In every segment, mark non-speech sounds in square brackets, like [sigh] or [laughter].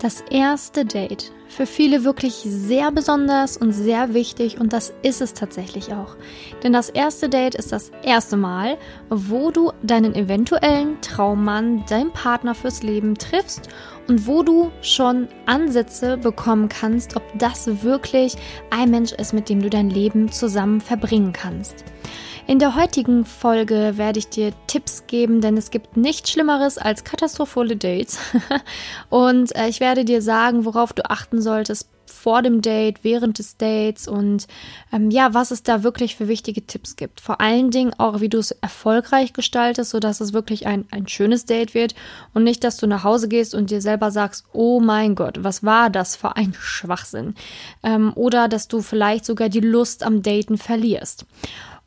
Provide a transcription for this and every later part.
Das erste Date. Für viele wirklich sehr besonders und sehr wichtig und das ist es tatsächlich auch. Denn das erste Date ist das erste Mal, wo du deinen eventuellen Traummann, deinen Partner fürs Leben triffst und wo du schon Ansätze bekommen kannst, ob das wirklich ein Mensch ist, mit dem du dein Leben zusammen verbringen kannst. In der heutigen Folge werde ich dir Tipps geben, denn es gibt nichts Schlimmeres als katastrophale Dates. [laughs] und äh, ich werde dir sagen, worauf du achten solltest vor dem Date, während des Dates und ähm, ja, was es da wirklich für wichtige Tipps gibt. Vor allen Dingen auch, wie du es erfolgreich gestaltest, sodass es wirklich ein, ein schönes Date wird und nicht, dass du nach Hause gehst und dir selber sagst, oh mein Gott, was war das für ein Schwachsinn? Ähm, oder dass du vielleicht sogar die Lust am Daten verlierst.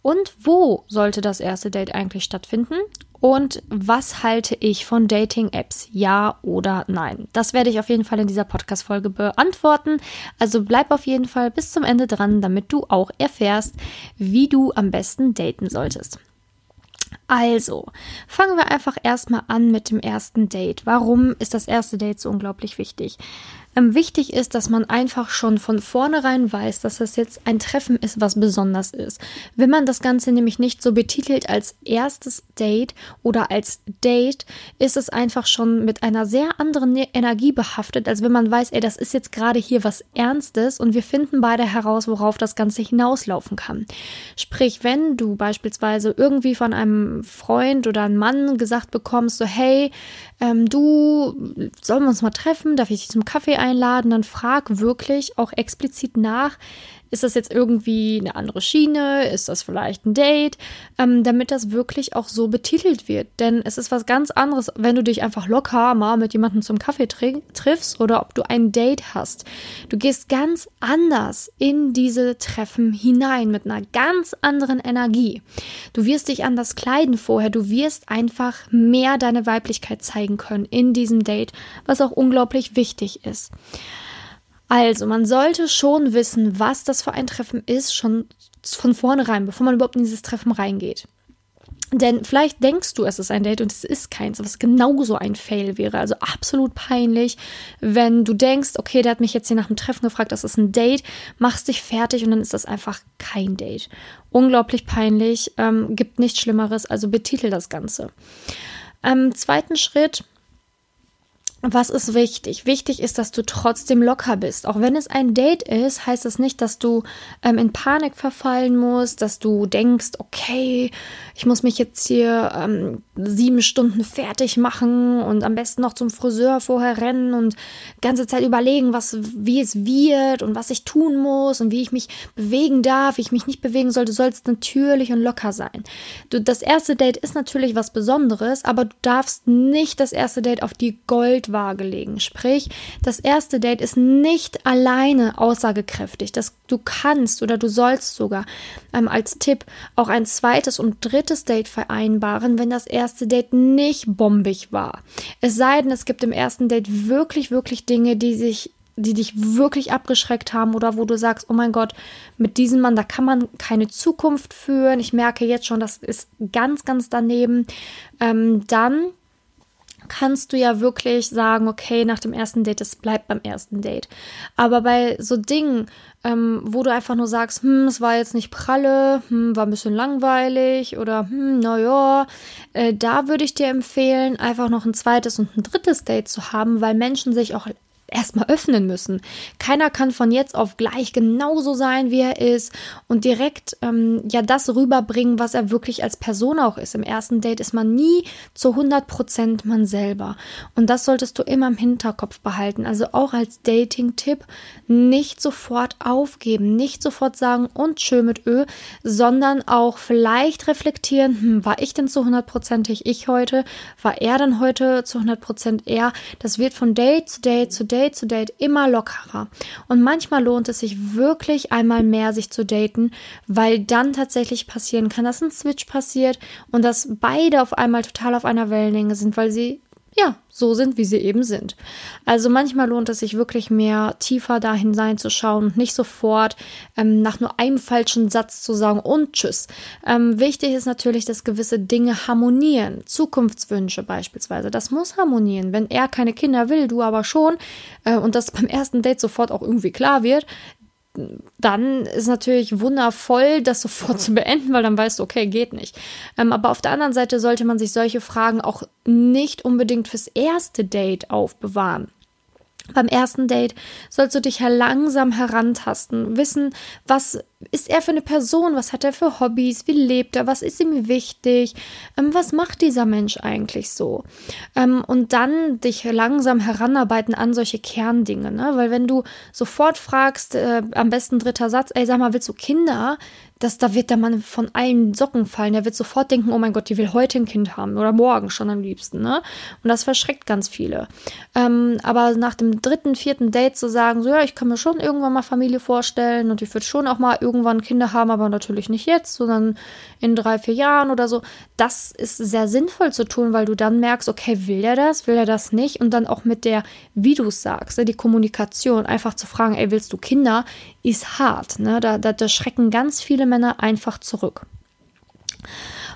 Und wo sollte das erste Date eigentlich stattfinden? Und was halte ich von Dating-Apps? Ja oder nein? Das werde ich auf jeden Fall in dieser Podcast-Folge beantworten. Also bleib auf jeden Fall bis zum Ende dran, damit du auch erfährst, wie du am besten daten solltest. Also, fangen wir einfach erstmal an mit dem ersten Date. Warum ist das erste Date so unglaublich wichtig? Ähm, wichtig ist, dass man einfach schon von vornherein weiß, dass das jetzt ein Treffen ist, was besonders ist. Wenn man das Ganze nämlich nicht so betitelt als erstes Date oder als Date, ist es einfach schon mit einer sehr anderen ne-, Energie behaftet, als wenn man weiß, ey, das ist jetzt gerade hier was Ernstes und wir finden beide heraus, worauf das Ganze hinauslaufen kann. Sprich, wenn du beispielsweise irgendwie von einem Freund oder einem Mann gesagt bekommst, so hey, ähm, du, sollen wir uns mal treffen, darf ich dich zum Kaffee einladen, dann frag wirklich auch explizit nach, ist das jetzt irgendwie eine andere Schiene? Ist das vielleicht ein Date? Ähm, damit das wirklich auch so betitelt wird. Denn es ist was ganz anderes, wenn du dich einfach locker mal mit jemandem zum Kaffee triffst oder ob du ein Date hast. Du gehst ganz anders in diese Treffen hinein mit einer ganz anderen Energie. Du wirst dich anders kleiden vorher. Du wirst einfach mehr deine Weiblichkeit zeigen können in diesem Date, was auch unglaublich wichtig ist. Also, man sollte schon wissen, was das für ein Treffen ist, schon von vornherein, bevor man überhaupt in dieses Treffen reingeht. Denn vielleicht denkst du, es ist ein Date und es ist keins, was genauso ein Fail wäre. Also absolut peinlich, wenn du denkst, okay, der hat mich jetzt hier nach dem Treffen gefragt, das ist ein Date, machst dich fertig und dann ist das einfach kein Date. Unglaublich peinlich, ähm, gibt nichts Schlimmeres, also betitel das Ganze. Ähm, zweiten Schritt, was ist wichtig? Wichtig ist, dass du trotzdem locker bist. Auch wenn es ein Date ist, heißt das nicht, dass du ähm, in Panik verfallen musst, dass du denkst, okay, ich muss mich jetzt hier ähm, sieben Stunden fertig machen und am besten noch zum Friseur vorher rennen und ganze Zeit überlegen, was, wie es wird und was ich tun muss und wie ich mich bewegen darf, wie ich mich nicht bewegen soll. Du sollst natürlich und locker sein. Du, das erste Date ist natürlich was Besonderes, aber du darfst nicht das erste Date auf die Goldwaage legen. Sprich, das erste Date ist nicht alleine aussagekräftig. Das du kannst oder du sollst sogar ähm, als Tipp auch ein zweites und drittes Date vereinbaren, wenn das erste erste Date nicht bombig war. Es sei denn, es gibt im ersten Date wirklich, wirklich Dinge, die sich die dich wirklich abgeschreckt haben oder wo du sagst, oh mein Gott, mit diesem Mann, da kann man keine Zukunft führen. Ich merke jetzt schon, das ist ganz, ganz daneben. Ähm, dann kannst du ja wirklich sagen, okay, nach dem ersten Date, es bleibt beim ersten Date. Aber bei so Dingen, ähm, wo du einfach nur sagst, hm, es war jetzt nicht pralle, hm, war ein bisschen langweilig oder hm, naja, äh, da würde ich dir empfehlen, einfach noch ein zweites und ein drittes Date zu haben, weil Menschen sich auch erstmal öffnen müssen. Keiner kann von jetzt auf gleich genauso sein, wie er ist und direkt ähm, ja das rüberbringen, was er wirklich als Person auch ist. Im ersten Date ist man nie zu 100 Prozent man selber. Und das solltest du immer im Hinterkopf behalten. Also auch als Dating-Tipp nicht sofort aufgeben, nicht sofort sagen und schön mit Ö, sondern auch vielleicht reflektieren, hm, war ich denn zu 100%ig ich heute? War er dann heute zu 100% er? Das wird von Date zu Date zu Date Date zu Date immer lockerer. Und manchmal lohnt es sich wirklich einmal mehr, sich zu daten, weil dann tatsächlich passieren kann, dass ein Switch passiert und dass beide auf einmal total auf einer Wellenlänge sind, weil sie ja, so sind, wie sie eben sind. Also manchmal lohnt es sich wirklich mehr tiefer dahin sein zu schauen und nicht sofort ähm, nach nur einem falschen Satz zu sagen und tschüss. Ähm, wichtig ist natürlich, dass gewisse Dinge harmonieren. Zukunftswünsche beispielsweise, das muss harmonieren. Wenn er keine Kinder will, du aber schon äh, und das beim ersten Date sofort auch irgendwie klar wird, dann ist natürlich wundervoll, das sofort [laughs] zu beenden, weil dann weißt du, okay, geht nicht. Ähm, aber auf der anderen Seite sollte man sich solche Fragen auch nicht unbedingt fürs erste Date aufbewahren. Beim ersten Date sollst du dich langsam herantasten, wissen, was ist er für eine Person, was hat er für Hobbys, wie lebt er, was ist ihm wichtig, ähm, was macht dieser Mensch eigentlich so. Ähm, und dann dich langsam heranarbeiten an solche Kerndinge, ne? weil wenn du sofort fragst, äh, am besten dritter Satz, ey, sag mal, willst du Kinder? Dass da wird der Mann von allen Socken fallen. Der wird sofort denken, oh mein Gott, die will heute ein Kind haben oder morgen schon am liebsten. Ne? Und das verschreckt ganz viele. Ähm, aber nach dem dritten, vierten Date zu sagen, so ja, ich kann mir schon irgendwann mal Familie vorstellen und ich würde schon auch mal irgendwann Kinder haben, aber natürlich nicht jetzt, sondern in drei, vier Jahren oder so. Das ist sehr sinnvoll zu tun, weil du dann merkst, okay, will er das, will er das nicht? Und dann auch mit der, wie du es sagst, ne, die Kommunikation, einfach zu fragen, ey, willst du Kinder, ist hart. Ne? Da, da, da schrecken ganz viele Männer einfach zurück.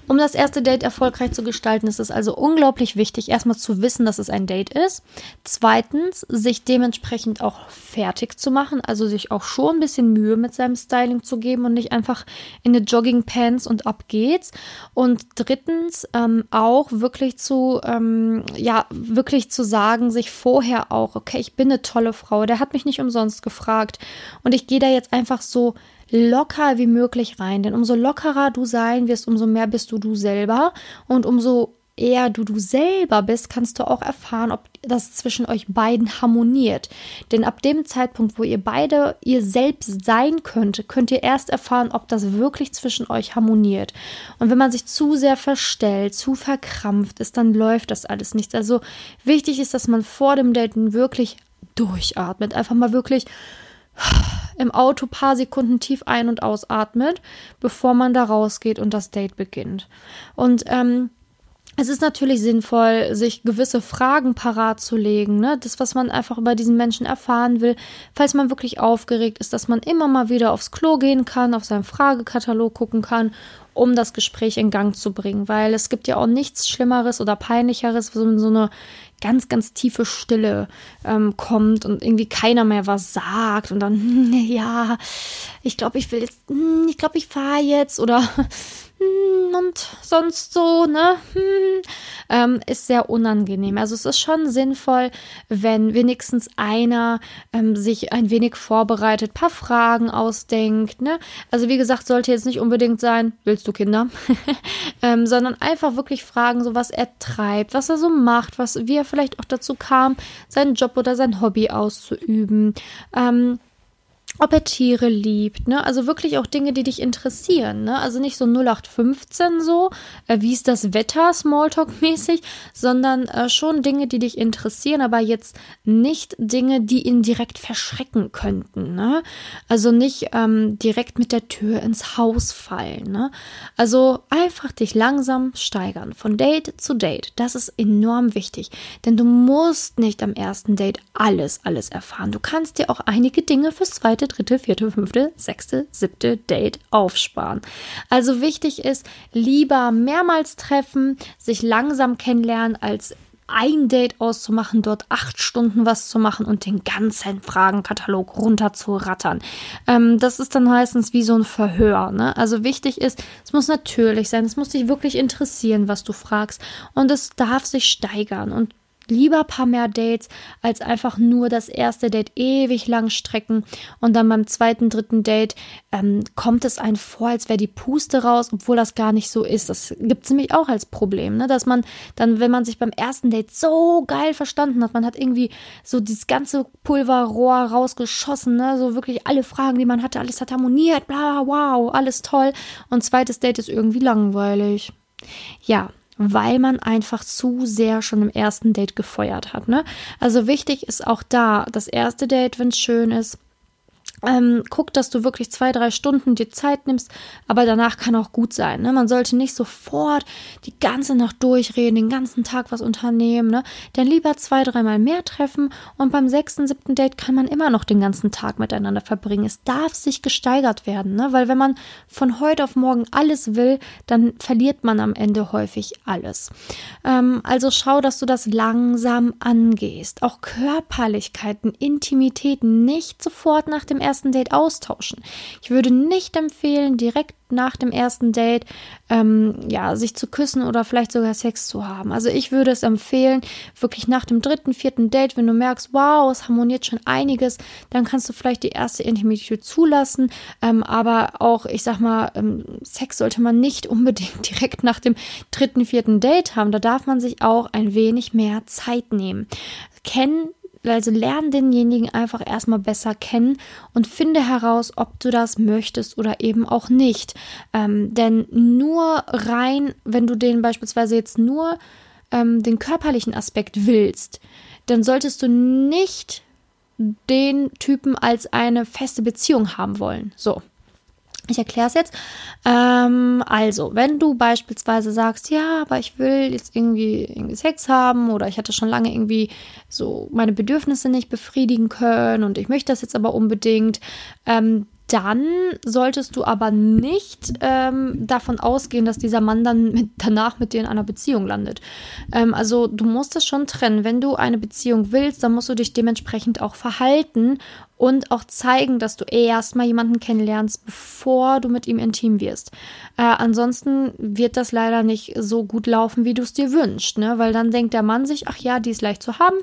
Um das erste Date erfolgreich zu gestalten, ist es also unglaublich wichtig, erstmal zu wissen, dass es ein Date ist. Zweitens, sich dementsprechend auch fertig zu machen, also sich auch schon ein bisschen Mühe mit seinem Styling zu geben und nicht einfach in eine Joggingpants und ab geht's. Und drittens, ähm, auch wirklich zu, ähm, ja, wirklich zu sagen, sich vorher auch, okay, ich bin eine tolle Frau, der hat mich nicht umsonst gefragt und ich gehe da jetzt einfach so locker wie möglich rein. Denn umso lockerer du sein wirst, umso mehr bist du du selber. Und umso eher du du selber bist, kannst du auch erfahren, ob das zwischen euch beiden harmoniert. Denn ab dem Zeitpunkt, wo ihr beide ihr selbst sein könnt, könnt ihr erst erfahren, ob das wirklich zwischen euch harmoniert. Und wenn man sich zu sehr verstellt, zu verkrampft ist, dann läuft das alles nicht. Also wichtig ist, dass man vor dem Daten wirklich durchatmet, einfach mal wirklich im Auto paar Sekunden tief ein- und ausatmet, bevor man da rausgeht und das Date beginnt. Und ähm, es ist natürlich sinnvoll, sich gewisse Fragen parat zu legen, ne? Das, was man einfach über diesen Menschen erfahren will, falls man wirklich aufgeregt ist, dass man immer mal wieder aufs Klo gehen kann, auf seinen Fragekatalog gucken kann, um das Gespräch in Gang zu bringen. Weil es gibt ja auch nichts Schlimmeres oder Peinlicheres, so, so eine ganz, ganz tiefe Stille ähm, kommt und irgendwie keiner mehr was sagt und dann, [laughs] ja, ich glaube, ich will jetzt, hm, ich glaube, ich fahre jetzt oder und sonst so, ne? Hm, ähm, ist sehr unangenehm. Also es ist schon sinnvoll, wenn wenigstens einer ähm, sich ein wenig vorbereitet, paar Fragen ausdenkt, ne? Also wie gesagt, sollte jetzt nicht unbedingt sein, willst du Kinder? [laughs] ähm, sondern einfach wirklich fragen, so was er treibt, was er so macht, was, wie er vielleicht auch dazu kam, seinen Job oder sein Hobby auszuüben. Ähm, ob er Tiere liebt, ne? Also wirklich auch Dinge, die dich interessieren, ne? Also nicht so 0815 so, äh, wie ist das Wetter, Smalltalk-mäßig, sondern äh, schon Dinge, die dich interessieren, aber jetzt nicht Dinge, die ihn direkt verschrecken könnten, ne? Also nicht ähm, direkt mit der Tür ins Haus fallen, ne? Also einfach dich langsam steigern, von Date zu Date. Das ist enorm wichtig, denn du musst nicht am ersten Date alles, alles erfahren. Du kannst dir auch einige Dinge fürs zweite zweite, dritte, vierte, fünfte, sechste, siebte Date aufsparen. Also wichtig ist, lieber mehrmals treffen, sich langsam kennenlernen, als ein Date auszumachen, dort acht Stunden was zu machen und den ganzen Fragenkatalog runter zu rattern. Ähm, das ist dann meistens wie so ein Verhör. Ne? Also wichtig ist, es muss natürlich sein, es muss dich wirklich interessieren, was du fragst und es darf sich steigern und lieber paar mehr Dates, als einfach nur das erste Date ewig lang strecken und dann beim zweiten, dritten Date ähm, kommt es einem vor, als wäre die Puste raus, obwohl das gar nicht so ist. Das gibt es nämlich auch als Problem, ne? dass man dann, wenn man sich beim ersten Date so geil verstanden hat, man hat irgendwie so dieses ganze Pulverrohr rausgeschossen, ne? so wirklich alle Fragen, die man hatte, alles hat harmoniert, bla, wow, alles toll und zweites Date ist irgendwie langweilig. Ja, weil man einfach zu sehr schon im ersten Date gefeuert hat. Ne? Also wichtig ist auch da, das erste Date, wenn es schön ist, ähm, guck, dass du wirklich zwei, drei Stunden dir Zeit nimmst, aber danach kann auch gut sein. Ne? Man sollte nicht sofort die ganze Nacht durchreden, den ganzen Tag was unternehmen. Ne? Dann lieber zwei, dreimal mehr treffen und beim sechsten, siebten Date kann man immer noch den ganzen Tag miteinander verbringen. Es darf sich gesteigert werden, ne? weil wenn man von heute auf morgen alles will, dann verliert man am Ende häufig alles. Ähm, also schau, dass du das langsam angehst. Auch Körperlichkeiten, Intimitäten nicht sofort nach dem ersten ersten Date austauschen. Ich würde nicht empfehlen, direkt nach dem ersten Date ähm, ja sich zu küssen oder vielleicht sogar Sex zu haben. Also ich würde es empfehlen, wirklich nach dem dritten, vierten Date, wenn du merkst, wow, es harmoniert schon einiges, dann kannst du vielleicht die erste Intimität zulassen. Ähm, aber auch, ich sag mal, ähm, Sex sollte man nicht unbedingt [laughs] direkt nach dem dritten, vierten Date haben. Da darf man sich auch ein wenig mehr Zeit nehmen. Kennen also lern denjenigen einfach erstmal besser kennen und finde heraus, ob du das möchtest oder eben auch nicht. Ähm, denn nur rein, wenn du den beispielsweise jetzt nur ähm, den körperlichen Aspekt willst, dann solltest du nicht den Typen als eine feste Beziehung haben wollen. So. Ich erkläre es jetzt. Ähm, also, wenn du beispielsweise sagst, ja, aber ich will jetzt irgendwie, irgendwie Sex haben oder ich hatte schon lange irgendwie so meine Bedürfnisse nicht befriedigen können und ich möchte das jetzt aber unbedingt, ähm, dann solltest du aber nicht ähm, davon ausgehen, dass dieser Mann dann mit, danach mit dir in einer Beziehung landet. Ähm, also du musst es schon trennen. Wenn du eine Beziehung willst, dann musst du dich dementsprechend auch verhalten und auch zeigen, dass du erstmal jemanden kennenlernst, bevor du mit ihm intim wirst. Äh, ansonsten wird das leider nicht so gut laufen, wie du es dir wünschst, ne? Weil dann denkt der Mann sich, ach ja, die ist leicht zu haben.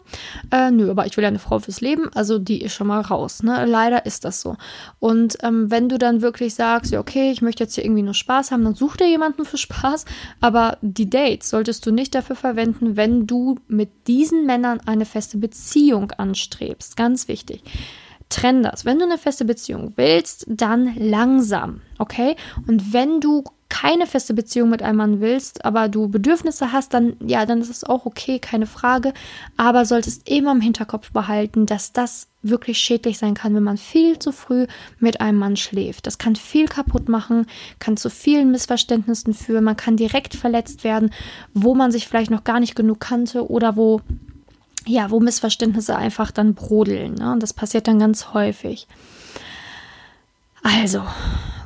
Äh, nö, aber ich will ja eine Frau fürs Leben, also die ist schon mal raus, ne? Leider ist das so. Und ähm, wenn du dann wirklich sagst, ja, okay, ich möchte jetzt hier irgendwie nur Spaß haben, dann such dir jemanden für Spaß. Aber die Dates solltest du nicht dafür verwenden, wenn du mit diesen Männern eine feste Beziehung anstrebst. Ganz wichtig trenn das. Wenn du eine feste Beziehung willst, dann langsam, okay? Und wenn du keine feste Beziehung mit einem Mann willst, aber du Bedürfnisse hast, dann ja, dann ist es auch okay, keine Frage. Aber solltest immer im Hinterkopf behalten, dass das wirklich schädlich sein kann, wenn man viel zu früh mit einem Mann schläft. Das kann viel kaputt machen, kann zu vielen Missverständnissen führen, man kann direkt verletzt werden, wo man sich vielleicht noch gar nicht genug kannte oder wo ja, wo Missverständnisse einfach dann brodeln. Ne? Und das passiert dann ganz häufig. Also,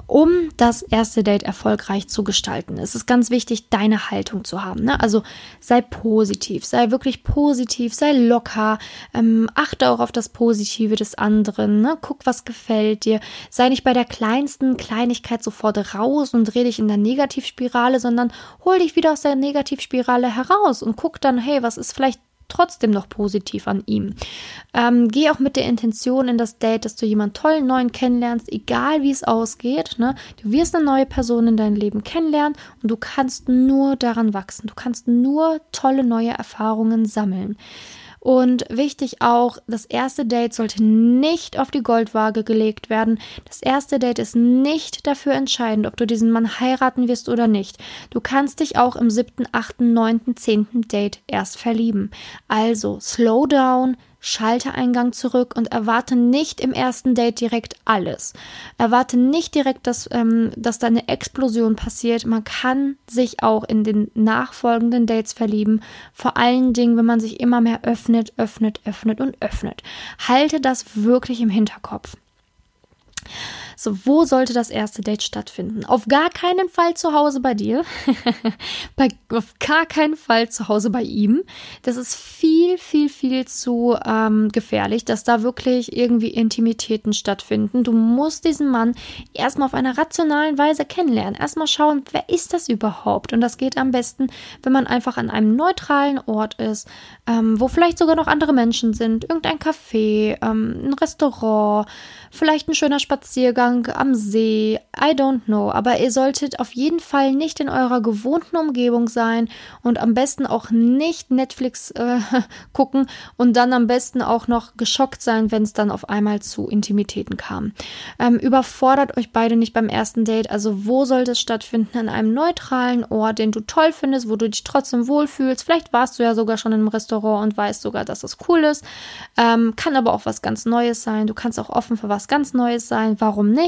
um das erste Date erfolgreich zu gestalten, ist es ganz wichtig, deine Haltung zu haben. Ne? Also sei positiv, sei wirklich positiv, sei locker, ähm, achte auch auf das Positive des anderen, ne? guck, was gefällt dir, sei nicht bei der kleinsten Kleinigkeit sofort raus und dreh dich in der Negativspirale, sondern hol dich wieder aus der Negativspirale heraus und guck dann, hey, was ist vielleicht trotzdem noch positiv an ihm. Ähm, geh auch mit der Intention in das Date, dass du jemanden tollen neuen kennenlernst, egal wie es ausgeht. Ne? Du wirst eine neue Person in deinem Leben kennenlernen und du kannst nur daran wachsen. Du kannst nur tolle neue Erfahrungen sammeln. Und wichtig auch, das erste Date sollte nicht auf die Goldwaage gelegt werden. Das erste Date ist nicht dafür entscheidend, ob du diesen Mann heiraten wirst oder nicht. Du kannst dich auch im siebten, achten, neunten, zehnten Date erst verlieben. Also slow down, Schaltereingang zurück und erwarte nicht im ersten Date direkt alles. Erwarte nicht direkt, dass, ähm, dass da eine Explosion passiert. Man kann sich auch in den nachfolgenden Dates verlieben. Vor allen Dingen, wenn man sich immer mehr öffnet, öffnet, öffnet und öffnet. Halte das wirklich im Hinterkopf. So, wo sollte das erste Date stattfinden? Auf gar keinen Fall zu Hause bei dir. [laughs] bei, auf gar keinen Fall zu Hause bei ihm. Das ist viel, viel, viel zu ähm, gefährlich, dass da wirklich irgendwie Intimitäten stattfinden. Du musst diesen Mann erstmal auf einer rationalen Weise kennenlernen. Erstmal schauen, wer ist das überhaupt? Und das geht am besten, wenn man einfach an einem neutralen Ort ist, ähm, wo vielleicht sogar noch andere Menschen sind. Irgendein Café, ähm, ein Restaurant, vielleicht ein schöner Spaziergang Spaziergang am See, I don't know, aber ihr solltet auf jeden Fall nicht in eurer gewohnten Umgebung sein und am besten auch nicht Netflix äh, [laughs] gucken und dann am besten auch noch geschockt sein, wenn es dann auf einmal zu Intimitäten kam. Ähm, überfordert euch beide nicht beim ersten Date, also wo sollte es stattfinden? An einem neutralen Ort, den du toll findest, wo du dich trotzdem wohlfühlst. Vielleicht warst du ja sogar schon im Restaurant und weißt sogar, dass es cool ist. Ähm, kann aber auch was ganz Neues sein. Du kannst auch offen für was ganz Neues sein. Warum nicht?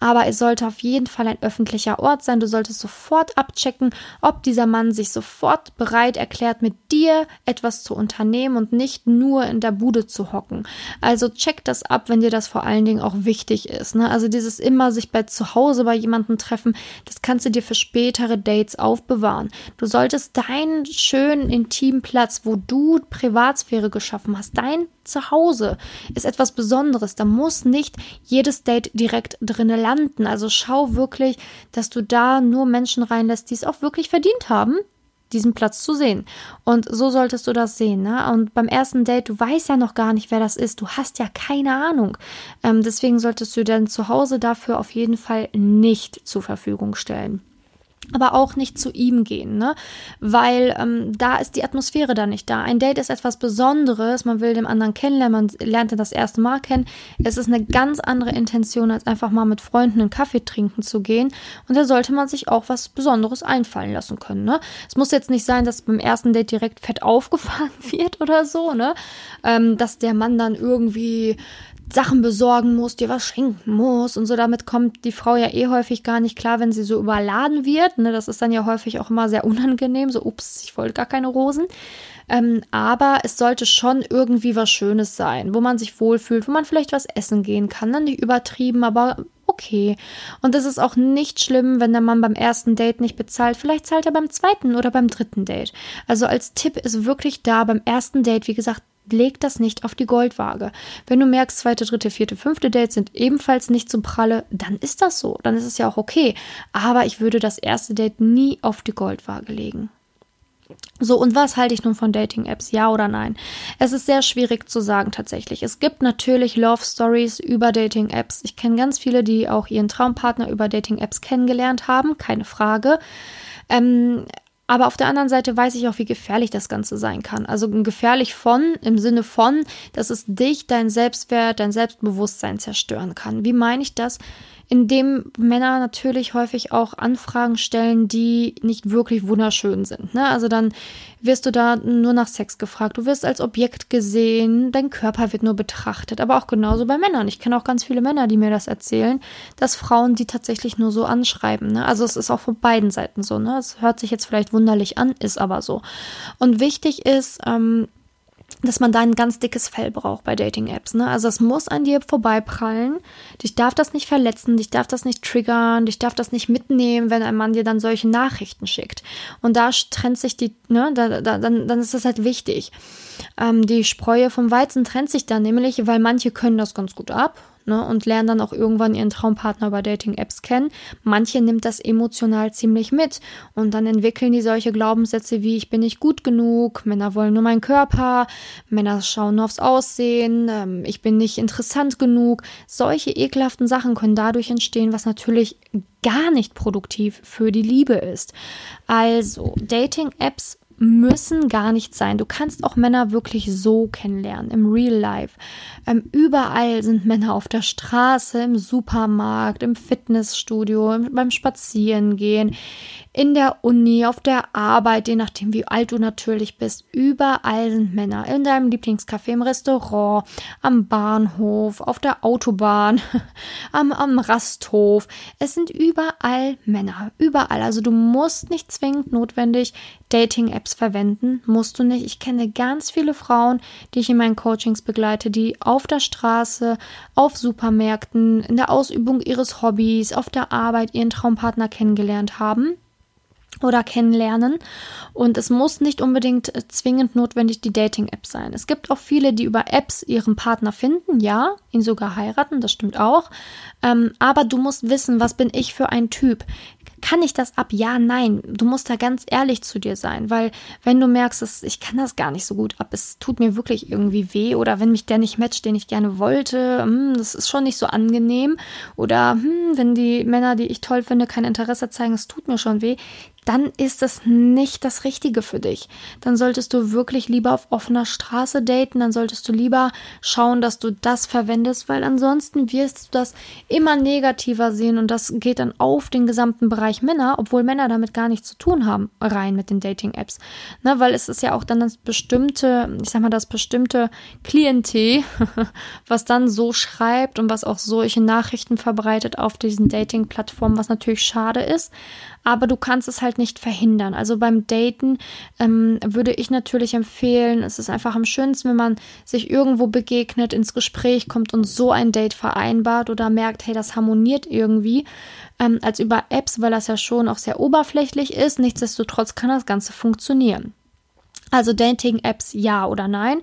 Aber es sollte auf jeden Fall ein öffentlicher Ort sein. Du solltest sofort abchecken, ob dieser Mann sich sofort bereit erklärt, mit dir etwas zu unternehmen und nicht nur in der Bude zu hocken. Also check das ab, wenn dir das vor allen Dingen auch wichtig ist. Ne? Also dieses immer sich bei zu Hause bei jemandem treffen, das kannst du dir für spätere Dates aufbewahren. Du solltest deinen schönen intimen Platz, wo du Privatsphäre geschaffen hast, dein Zuhause ist etwas Besonderes. Da muss nicht jedes Date direkt drinne landen. Also schau wirklich, dass du da nur Menschen reinlässt, die es auch wirklich verdient haben, diesen Platz zu sehen. Und so solltest du das sehen. Ne? Und beim ersten Date, du weißt ja noch gar nicht, wer das ist. Du hast ja keine Ahnung. Ähm, deswegen solltest du dein Zuhause dafür auf jeden Fall nicht zur Verfügung stellen aber auch nicht zu ihm gehen, ne? Weil ähm, da ist die Atmosphäre da nicht da. Ein Date ist etwas Besonderes, man will den anderen kennenlernen, man lernt ihn das erste Mal kennen. Es ist eine ganz andere Intention, als einfach mal mit Freunden einen Kaffee trinken zu gehen. Und da sollte man sich auch was Besonderes einfallen lassen können, ne? Es muss jetzt nicht sein, dass beim ersten Date direkt fett [laughs] aufgefahren wird oder so, ne? Ähm, dass der Mann dann irgendwie Sachen besorgen muss, dir was schenken muss und so. Damit kommt die Frau ja eh häufig gar nicht klar, wenn sie so überladen wird. Ne? Das ist dann ja häufig auch immer sehr unangenehm. So, ups, ich wollte gar keine Rosen. Ähm, aber es sollte schon irgendwie was Schönes sein, wo man sich wohlfühlt, wo man vielleicht was essen gehen kann. Dann nicht übertrieben, aber okay. Und es ist auch nicht schlimm, wenn der Mann beim ersten Date nicht bezahlt. Vielleicht zahlt er beim zweiten oder beim dritten Date. Also als Tipp ist wirklich da beim ersten Date, wie gesagt, leg das nicht auf die Goldwaage. Wenn du merkst, zweite, dritte, vierte, fünfte Dates sind ebenfalls nicht so pralle, dann ist das so. Dann ist es ja auch okay. Aber ich würde das erste Date nie auf die Goldwaage legen. So, und was halte ich nun von Dating-Apps? Ja oder nein? Es ist sehr schwierig zu sagen tatsächlich. Es gibt natürlich Love Stories über Dating-Apps. Ich kenne ganz viele, die auch ihren Traumpartner über Dating-Apps kennengelernt haben, keine Frage. Ähm, aber auf der anderen Seite weiß ich auch, wie gefährlich das Ganze sein kann. Also gefährlich von, im Sinne von, dass es dich, dein Selbstwert, dein Selbstbewusstsein zerstören kann. Wie meine ich das? Indem Männer natürlich häufig auch Anfragen stellen, die nicht wirklich wunderschön sind. Ne? Also dann wirst du da nur nach Sex gefragt, du wirst als Objekt gesehen, dein Körper wird nur betrachtet, aber auch genauso bei Männern. Ich kenne auch ganz viele Männer, die mir das erzählen, dass Frauen die tatsächlich nur so anschreiben. Ne? Also es ist auch von beiden Seiten so. Ne? Es hört sich jetzt vielleicht wunderlich an, ist aber so. Und wichtig ist, ähm, dass man da ein ganz dickes Fell braucht bei Dating-Apps. Ne? Also es muss an dir vorbeiprallen. Dich darf das nicht verletzen, dich darf das nicht triggern, dich darf das nicht mitnehmen, wenn ein Mann dir dann solche Nachrichten schickt. Und da trennt sich die, ne, da, da, dann, dann ist das halt wichtig. Ähm, die Spreue vom Weizen trennt sich dann nämlich, weil manche können das ganz gut ab ne, und lernen dann auch irgendwann ihren Traumpartner über Dating-Apps kennen. Manche nimmt das emotional ziemlich mit und dann entwickeln die solche Glaubenssätze wie ich bin nicht gut genug, Männer wollen nur meinen Körper, Männer schauen nur aufs Aussehen, ähm, ich bin nicht interessant genug. Solche ekelhaften Sachen können dadurch entstehen, was natürlich gar nicht produktiv für die Liebe ist. Also, Dating-Apps müssen gar nicht sein. Du kannst auch Männer wirklich so kennenlernen, im Real Life. Ähm, überall sind Männer auf der Straße, im Supermarkt, im Fitnessstudio, beim Spazierengehen, in der Uni, auf der Arbeit, je nachdem, wie alt du natürlich bist. Überall sind Männer. In deinem Lieblingscafé, im Restaurant, am Bahnhof, auf der Autobahn, [laughs] am, am Rasthof. Es sind überall Männer. Überall. Also du musst nicht zwingend notwendig Dating-Apps verwenden. Musst du nicht. Ich kenne ganz viele Frauen, die ich in meinen Coachings begleite, die auf der Straße, auf Supermärkten, in der Ausübung ihres Hobbys, auf der Arbeit ihren Traumpartner kennengelernt haben oder kennenlernen. Und es muss nicht unbedingt äh, zwingend notwendig die Dating-App sein. Es gibt auch viele, die über Apps ihren Partner finden, ja, ihn sogar heiraten, das stimmt auch. Ähm, aber du musst wissen, was bin ich für ein Typ? Kann ich das ab? Ja, nein. Du musst da ganz ehrlich zu dir sein, weil wenn du merkst, dass ich kann das gar nicht so gut ab, es tut mir wirklich irgendwie weh oder wenn mich der nicht matcht, den ich gerne wollte, hm, das ist schon nicht so angenehm oder hm, wenn die Männer, die ich toll finde, kein Interesse zeigen, es tut mir schon weh, dann ist es nicht das Richtige für dich. Dann solltest du wirklich lieber auf offener Straße daten, dann solltest du lieber schauen, dass du das verwendest, weil ansonsten wirst du das immer negativer sehen und das geht dann auf den gesamten Bereich Männer, obwohl Männer damit gar nichts zu tun haben, rein mit den Dating-Apps. Ne, weil es ist ja auch dann das bestimmte, ich sag mal, das bestimmte Klientel, [laughs] was dann so schreibt und was auch solche Nachrichten verbreitet auf diesen Dating-Plattformen, was natürlich schade ist aber du kannst es halt nicht verhindern. Also beim Daten ähm, würde ich natürlich empfehlen, es ist einfach am schönsten, wenn man sich irgendwo begegnet, ins Gespräch kommt und so ein Date vereinbart oder merkt, hey, das harmoniert irgendwie, ähm, als über Apps, weil das ja schon auch sehr oberflächlich ist. Nichtsdestotrotz kann das Ganze funktionieren. Also Dating-Apps ja oder nein.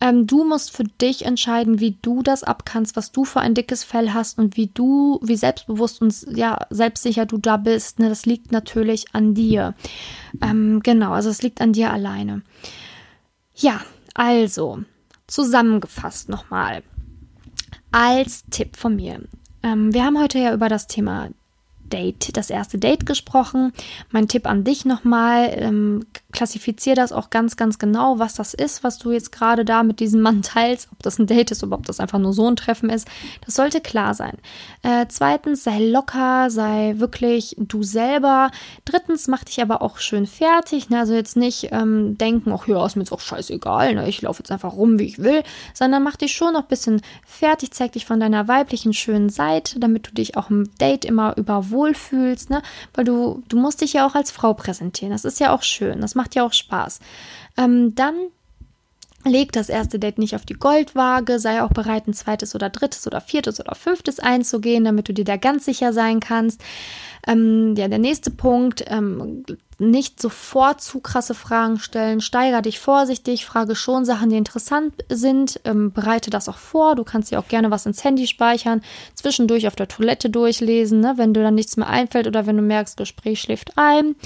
Ähm, du musst für dich entscheiden, wie du das abkannst, was du für ein dickes Fell hast und wie du, wie selbstbewusst und ja, selbstsicher du da bist. Ne? Das liegt natürlich an dir. Ähm, genau, also es liegt an dir alleine. Ja, also, zusammengefasst nochmal. Als Tipp von mir. Ähm, wir haben heute ja über das Thema Date, das erste Date gesprochen. Mein Tipp an dich nochmal, ähm, klassifizier das auch ganz, ganz genau, was das ist, was du jetzt gerade da mit diesem Mann teilst, ob das ein Date ist oder ob das einfach nur so ein Treffen ist. Das sollte klar sein. Äh, zweitens, sei locker, sei wirklich du selber. Drittens, mach dich aber auch schön fertig. Ne? Also jetzt nicht ähm, denken, ach ja, ist mir jetzt auch scheißegal, ne? ich laufe jetzt einfach rum, wie ich will, sondern mach dich schon noch ein bisschen fertig, zeig dich von deiner weiblichen schönen Seite, damit du dich auch im Date immer überwohnst wohlfühlst, ne? Weil du, du musst dich ja auch als Frau präsentieren. Das ist ja auch schön. Das macht ja auch Spaß. Ähm, dann Leg das erste Date nicht auf die Goldwaage, sei auch bereit, ein zweites oder drittes oder viertes oder fünftes einzugehen, damit du dir da ganz sicher sein kannst. Ähm, ja, der nächste Punkt, ähm, nicht sofort zu krasse Fragen stellen, steiger dich vorsichtig, frage schon Sachen, die interessant sind, ähm, bereite das auch vor. Du kannst dir auch gerne was ins Handy speichern, zwischendurch auf der Toilette durchlesen, ne, wenn dir dann nichts mehr einfällt oder wenn du merkst, Gespräch schläft ein.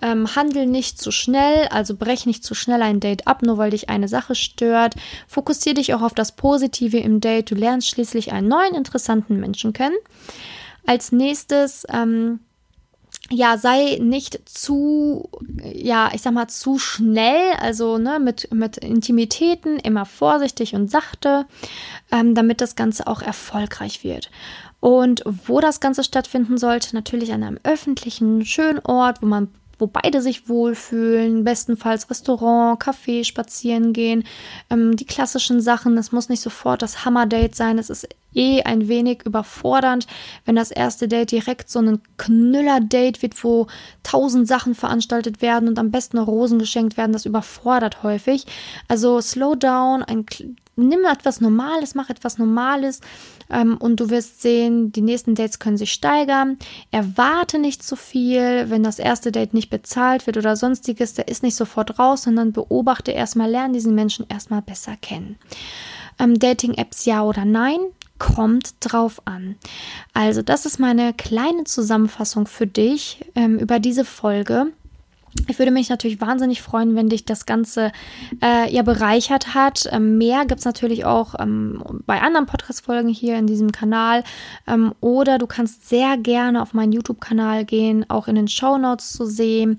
Ähm, handel nicht zu schnell, also brech nicht zu schnell ein Date ab, nur weil dich eine Sache stört. Fokussiere dich auch auf das Positive im Date. Du lernst schließlich einen neuen, interessanten Menschen kennen. Als nächstes, ähm, ja, sei nicht zu, ja, ich sag mal, zu schnell, also ne, mit, mit Intimitäten immer vorsichtig und sachte, ähm, damit das Ganze auch erfolgreich wird. Und wo das Ganze stattfinden sollte, natürlich an einem öffentlichen, schönen Ort, wo man wo beide sich wohlfühlen, bestenfalls Restaurant, Café, spazieren gehen, ähm, die klassischen Sachen. Es muss nicht sofort das Hammer-Date sein. Es ist eh ein wenig überfordernd, wenn das erste Date direkt so ein Knüller-Date wird, wo tausend Sachen veranstaltet werden und am besten Rosen geschenkt werden. Das überfordert häufig. Also slow down, ein, nimm etwas Normales, mach etwas Normales ähm, und du wirst sehen, die nächsten Dates können sich steigern. Erwarte nicht zu viel, wenn das erste Date nicht bezahlt wird oder sonstiges, der ist nicht sofort raus, sondern beobachte erstmal, lerne diesen Menschen erstmal besser kennen. Ähm, Dating-Apps ja oder nein? Kommt drauf an. Also, das ist meine kleine Zusammenfassung für dich ähm, über diese Folge. Ich würde mich natürlich wahnsinnig freuen, wenn dich das Ganze äh, ja bereichert hat. Ähm, mehr gibt es natürlich auch ähm, bei anderen Podcast-Folgen hier in diesem Kanal. Ähm, oder du kannst sehr gerne auf meinen YouTube-Kanal gehen, auch in den Show Notes zu sehen.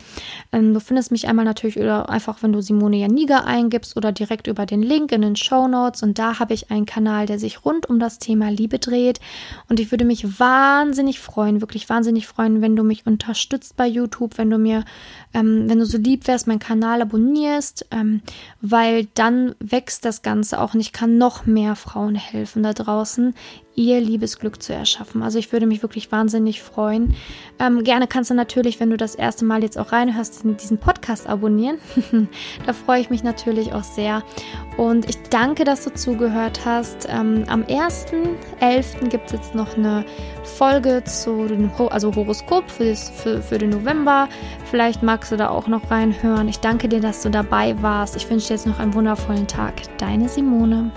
Ähm, du findest mich einmal natürlich oder einfach, wenn du Simone Janiga eingibst oder direkt über den Link in den Show Notes. Und da habe ich einen Kanal, der sich rund um das Thema Liebe dreht. Und ich würde mich wahnsinnig freuen, wirklich wahnsinnig freuen, wenn du mich unterstützt bei YouTube, wenn du mir ähm, wenn du so lieb wärst, meinen Kanal abonnierst, ähm, weil dann wächst das Ganze auch und ich kann noch mehr Frauen helfen da draußen, ihr Liebesglück zu erschaffen. Also ich würde mich wirklich wahnsinnig freuen. Ähm, gerne kannst du natürlich, wenn du das erste Mal jetzt auch reinhörst, diesen Podcast abonnieren. [laughs] da freue ich mich natürlich auch sehr. Und ich danke, dass du zugehört hast. Ähm, am 1.11. gibt es jetzt noch eine Folge zu dem also Horoskop für, das, für, für den November. Vielleicht magst du da auch noch reinhören. Ich danke dir, dass du dabei warst. Ich wünsche dir jetzt noch einen wundervollen Tag. Deine Simone.